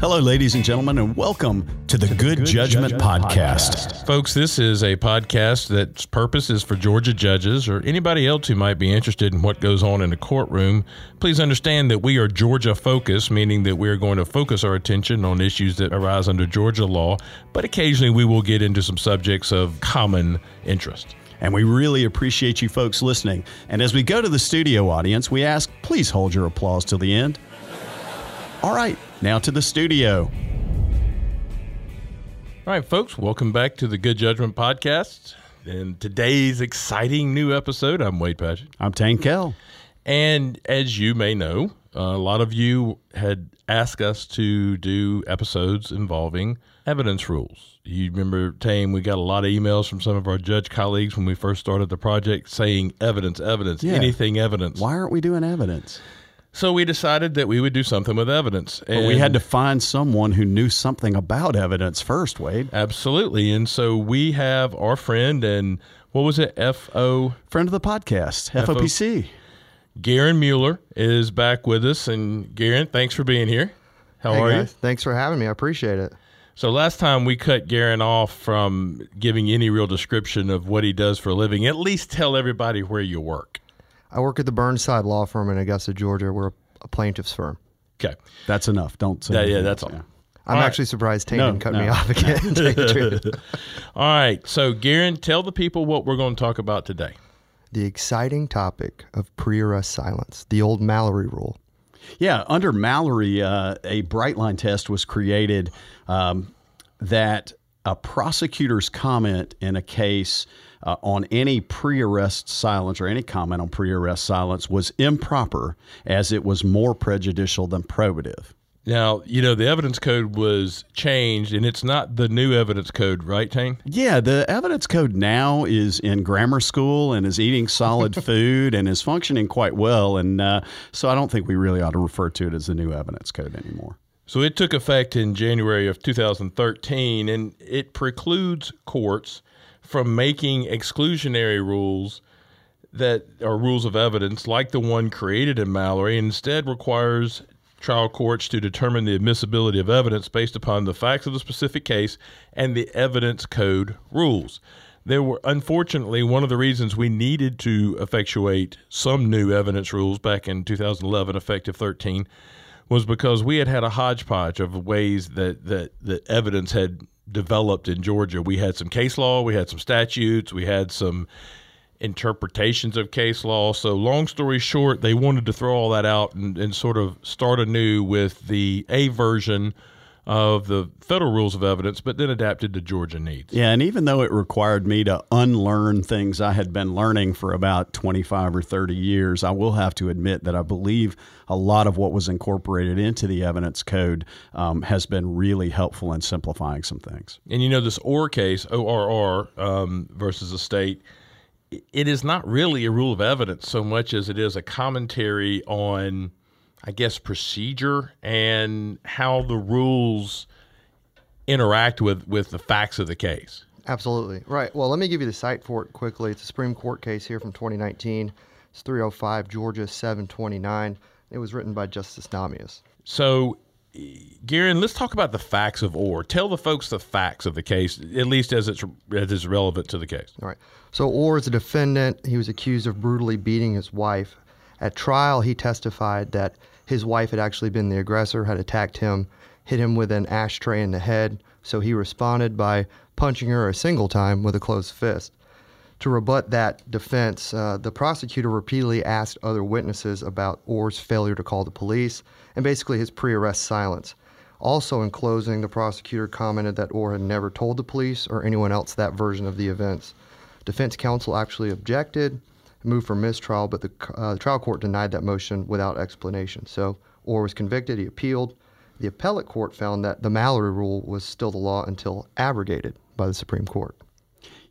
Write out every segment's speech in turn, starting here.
Hello, ladies and gentlemen, and welcome to the, Good, Good, Judgment, Judgment Podcast. Podcast. Folks, this is a podcast that's purpose is for Georgia judges or anybody else who might be interested in what goes on in the courtroom. Please understand that we are Georgia focused, meaning that we are going to focus our attention on issues that arise under Georgia law, but occasionally we will get into some subjects of common interest. And we really appreciate you folks listening. And as we go to the studio audience, we ask please hold your applause till the end. All right, now to the studio. All right, folks, welcome back to the Good Judgment Podcast. In today's exciting new episode, I'm Wade Padgett. I'm Tain Kell. And as you may know, a lot of you had asked us to do episodes involving evidence rules. You remember, Tain, we got a lot of emails from some of our judge colleagues when we first started the project saying evidence, evidence, yeah. anything evidence. Why aren't we doing evidence? So we decided that we would do something with evidence. But we had to find someone who knew something about evidence first, Wade. Absolutely. And so we have our friend and what was it? FO friend of the podcast, FOPC. Garon Muller is back with us and Garon, thanks for being here. How hey are guys. you? Thanks for having me. I appreciate it. So last time we cut Garon off from giving any real description of what he does for a living. At least tell everybody where you work. I work at the Burnside Law Firm in Augusta, Georgia. We're a plaintiff's firm. Okay, that's enough. Don't say. Yeah, yeah, that's all. Yeah. I'm all actually right. surprised Tate no, didn't cut no. me off again. all right, so Garon, tell the people what we're going to talk about today. The exciting topic of pre-arrest silence, the old Mallory rule. Yeah, under Mallory, uh, a bright line test was created um, that a prosecutor's comment in a case uh, on any pre arrest silence or any comment on pre arrest silence was improper as it was more prejudicial than probative. Now, you know, the evidence code was changed and it's not the new evidence code, right, Tain? Yeah, the evidence code now is in grammar school and is eating solid food and is functioning quite well. And uh, so I don't think we really ought to refer to it as the new evidence code anymore. So it took effect in January of 2013 and it precludes courts from making exclusionary rules that are rules of evidence like the one created in Mallory and instead requires trial courts to determine the admissibility of evidence based upon the facts of the specific case and the evidence code rules. There were unfortunately one of the reasons we needed to effectuate some new evidence rules back in 2011 effective 13 was because we had had a hodgepodge of ways that that the evidence had developed in Georgia. We had some case law, we had some statutes, we had some interpretations of case law. So, long story short, they wanted to throw all that out and, and sort of start anew with the A version of the federal rules of evidence, but then adapted to Georgia needs. Yeah, and even though it required me to unlearn things I had been learning for about 25 or 30 years, I will have to admit that I believe a lot of what was incorporated into the evidence code um, has been really helpful in simplifying some things. And you know, this OR case, ORR um, versus the state, it is not really a rule of evidence so much as it is a commentary on I guess, procedure and how the rules interact with, with the facts of the case. Absolutely. Right. Well, let me give you the cite for it quickly. It's a Supreme Court case here from 2019. It's 305 Georgia 729. It was written by Justice Nahmias. So, Garon, let's talk about the facts of Orr. Tell the folks the facts of the case, at least as it's as is relevant to the case. All right. So Orr is a defendant. He was accused of brutally beating his wife. At trial, he testified that his wife had actually been the aggressor, had attacked him, hit him with an ashtray in the head, so he responded by punching her a single time with a closed fist. To rebut that defense, uh, the prosecutor repeatedly asked other witnesses about Orr's failure to call the police and basically his pre arrest silence. Also, in closing, the prosecutor commented that Orr had never told the police or anyone else that version of the events. Defense counsel actually objected, moved for mistrial, but the, uh, trial court denied that motion without explanation. So Orr was convicted. He appealed. The appellate court found that the Mallory rule was still the law until abrogated by the Supreme Court.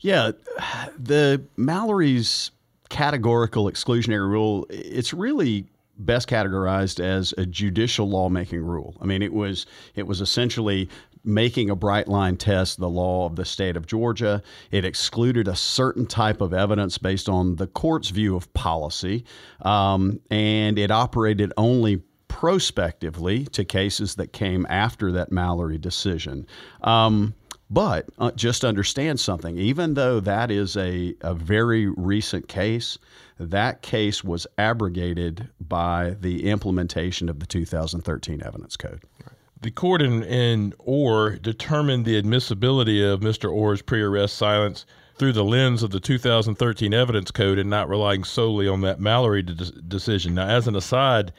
Yeah, the Mallory's categorical exclusionary rule, it's really best categorized as a judicial lawmaking rule. I mean, it was it was essentially making a bright line test the law of the state of Georgia. It excluded a certain type of evidence based on the court's view of policy, um, and it operated only prospectively to cases that came after that Mallory decision. Um, but uh, just understand something. Even though that is a, a very recent case, that case was abrogated by the implementation of the 2013 Evidence Code. The court in, in Orr determined the admissibility of Mr. Orr's pre arrest silence through the lens of the 2013 Evidence Code and not relying solely on that Mallory de- decision. Now, as an aside,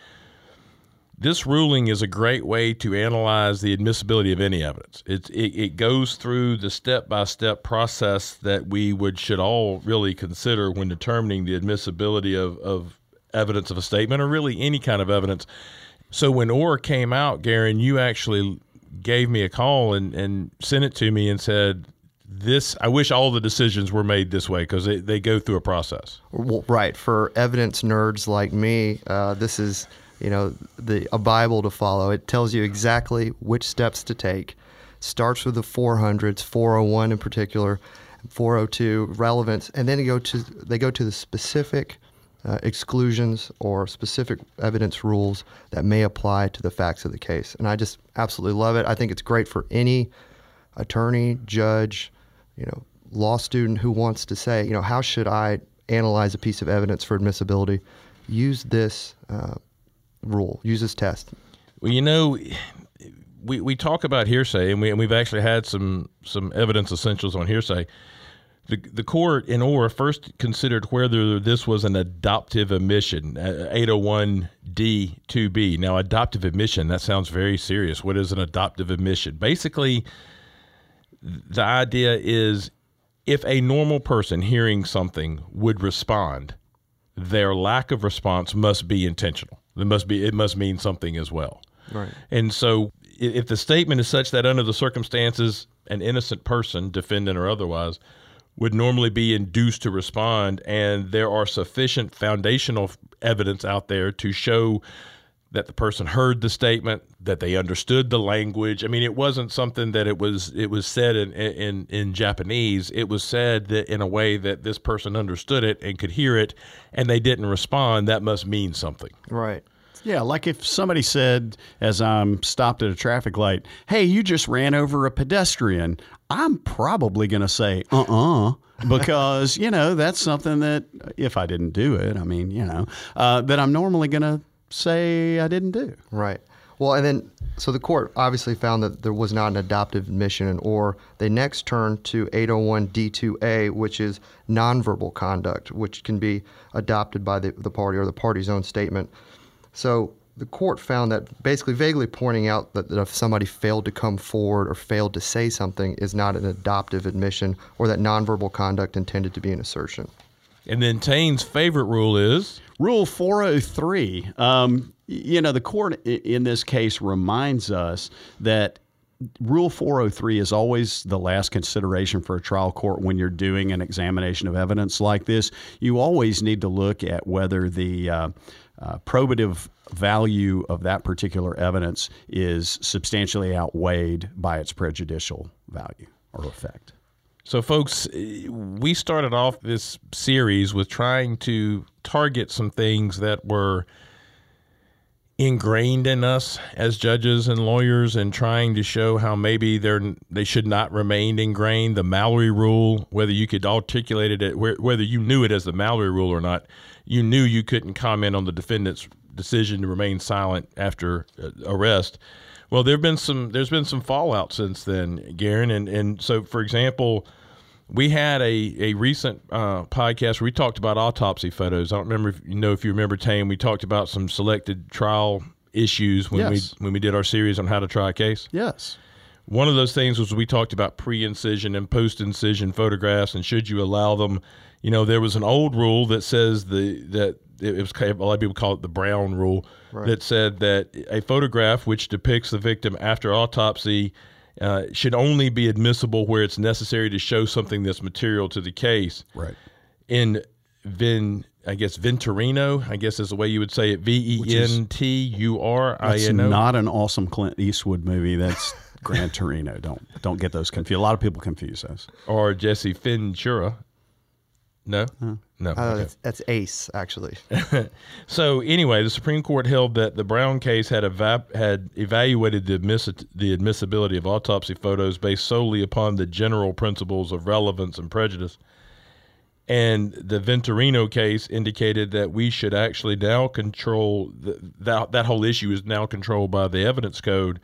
this ruling is a great way to analyze the admissibility of any evidence. It, it, it goes through the step by step process that we would should all really consider when determining the admissibility of, of evidence of a statement or really any kind of evidence. So when Orr came out, Garon, you actually gave me a call and, and sent it to me and said, this I wish all the decisions were made this way because they, they go through a process. Well, right. For evidence nerds like me, uh, this is you know the a Bible to follow. It tells you exactly which steps to take. Starts with the 400s, 401 in particular, 402 relevance, and then they go to they go to the specific uh, exclusions or specific evidence rules that may apply to the facts of the case. And I just absolutely love it. I think it's great for any attorney, judge, you know, law student who wants to say, you know, how should I analyze a piece of evidence for admissibility? Use this uh, rule. Use this test. Well, you know, we, we talk about hearsay, and, we, and we've actually had some some evidence essentials on hearsay. The, the court in Orr first considered whether this was an adoptive admission, 801D2B. Uh, now, adoptive admission, that sounds very serious. What is an adoptive admission? Basically, the idea is if a normal person hearing something would respond, their lack of response must be intentional. It must be it must mean something as well. Right. And so if the statement is such that under the circumstances an innocent person, defendant or otherwise, would normally be induced to respond and there are sufficient foundational evidence out there to show that the person heard the statement, that they understood the language. I mean, it wasn't something that it was it was said in in in Japanese. It was said that in a way that this person understood it and could hear it, and they didn't respond. That must mean something. Right. Yeah, like if somebody said, as I'm stopped at a traffic light, "Hey, you just ran over a pedestrian," I'm probably going to say, "Uh-uh." because you know that's something that if I didn't do it, I mean, you know, uh, that I'm normally going to say I didn't do. Right. Well, and then so the court obviously found that there was not an adoptive admission, or they next turned to 801 D2A, which is nonverbal conduct, which can be adopted by the, the party or the party's own statement. So the court found that basically vaguely pointing out that, that if somebody failed to come forward or failed to say something is not an adoptive admission, or that nonverbal conduct intended to be an assertion. And then Tain's favorite rule is Rule 403. Um, you know, the court in this case reminds us that Rule 403 is always the last consideration for a trial court when you're doing an examination of evidence like this. You always need to look at whether the uh, uh, probative value of that particular evidence is substantially outweighed by its prejudicial value or effect. So, folks, we started off this series with trying to target some things that were ingrained in us as judges and lawyers and trying to show how maybe they're they should not remain ingrained. The Mallory rule whether you could articulate it whether you knew it as the Mallory rule or not you knew you couldn't comment on the defendant's decision to remain silent after uh, arrest. Well there've been some there's been some fallout since then Garon and and so for example we had a, a recent uh, podcast where we talked about autopsy photos. I don't remember if you know if you remember Tain. We talked about some selected trial issues when yes. we when we did our series on how to try a case. Yes. One of those things was we talked about pre-incision and post-incision photographs and should you allow them. You know, there was an old rule that says the that it was a lot of people call it the Brown rule right. that said that a photograph which depicts the victim after autopsy uh, should only be admissible where it's necessary to show something that's material to the case. Right. In Vin, I guess Venturino, I guess is the way you would say it. V E N T U R I N O. That's not an awesome Clint Eastwood movie. That's Gran Torino. Don't don't get those confused. A lot of people confuse those. Or Jesse Ventura. No, no. Uh, okay. that's, that's Ace, actually. So anyway, the Supreme Court held that the Brown case had eva- had evaluated the, admissi- the admissibility of autopsy photos based solely upon the general principles of relevance and prejudice. And the Venturino case indicated that we should actually now control the, that that whole issue is now controlled by the evidence code.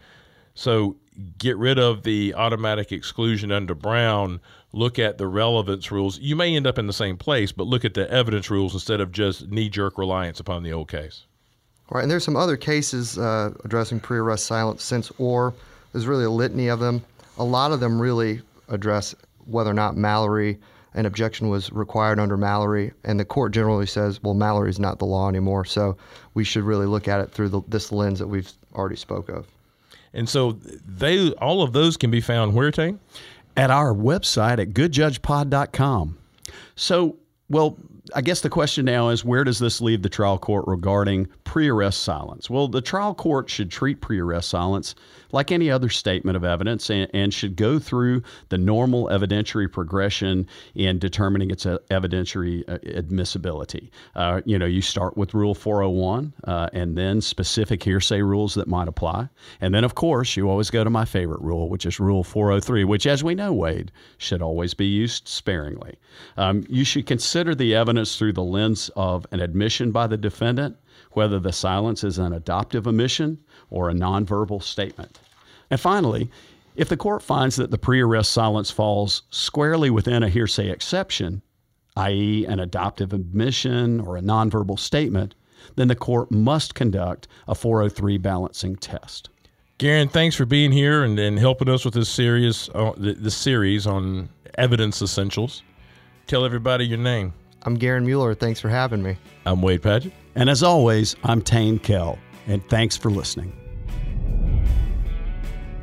So get rid of the automatic exclusion under Brown. Look at the relevance rules. You may end up in the same place, but look at the evidence rules instead of just knee jerk reliance upon the old case. Right, and there's some other cases uh, addressing pre-arrest silence since Orr. There's really a litany of them. A lot of them really address whether or not Mallory an objection was required under Mallory, and the court generally says, well, Mallory is not the law anymore, so we should really look at it through the, this lens that we've already spoke of. And so they all of those can be found where, Tain? At our website at goodjudgepod.com. So, well, I guess the question now is where does this leave the trial court regarding pre arrest silence? Well, the trial court should treat pre arrest silence like any other statement of evidence and, and, should go through the normal evidentiary progression in determining its uh, evidentiary uh, admissibility. Uh, you know, you start with Rule 401 uh, and then specific hearsay rules that might apply. And then, of course, you always go to my favorite rule, which is Rule 403, which, as we know, Wade, should always be used sparingly. Um, you should consider the evidence through the lens of an admission by the defendant, whether the silence is an adoptive omission or a nonverbal statement. And finally, if the court finds that the pre arrest silence falls squarely within a hearsay exception, i.e., an adoptive admission or a nonverbal statement, then the court must conduct a 403 balancing test. Garon, thanks for being here and, and helping us with this series, uh, the, the series on evidence essentials. Tell everybody your name. I'm Garon Muller. Thanks for having me. I'm Wade Padgett. And as always, I'm Tain Kell, and thanks for listening.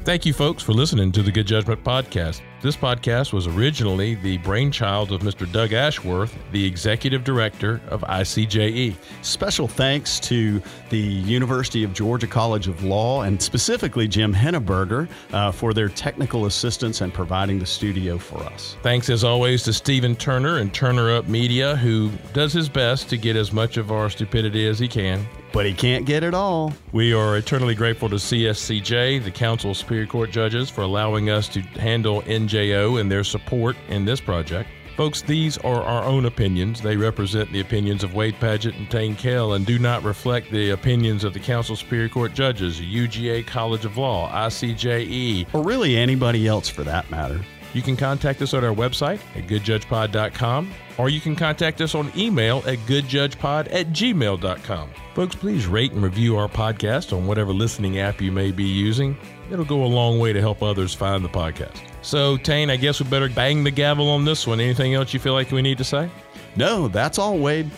Thank you, folks, for listening to the Good Judgment Podcast. This podcast was originally the brainchild of Mr. Doug Ashworth, the executive director of ICJE. Special thanks to the University of Georgia College of Law and specifically Jim Henneberger uh, for their technical assistance and providing the studio for us. Thanks, as always, to Stephen Turner and Turner Up Media, who does his best to get as much of our stupidity as he can. But he can't get it all. We are eternally grateful to CSCJ, the Council of Superior Court Judges, for allowing us to handle NJO and their support in this project. Folks, these are our own opinions. They represent the opinions of Wade Padgett and Tain Kell and do not reflect the opinions of the Council Superior Court Judges, UGA College of Law, ICJE. Or really anybody else for that matter. You can contact us on our website at goodjudgepod.com or you can contact us on email at goodjudgepod at gmail.com. Folks, please rate and review our podcast on whatever listening app you may be using. It'll go a long way to help others find the podcast. So, Tain, I guess we better bang the gavel on this one. Anything else you feel like we need to say? No, that's all, Wade.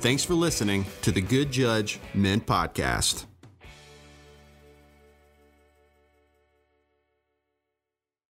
Thanks for listening to the Good Judge Men Podcast.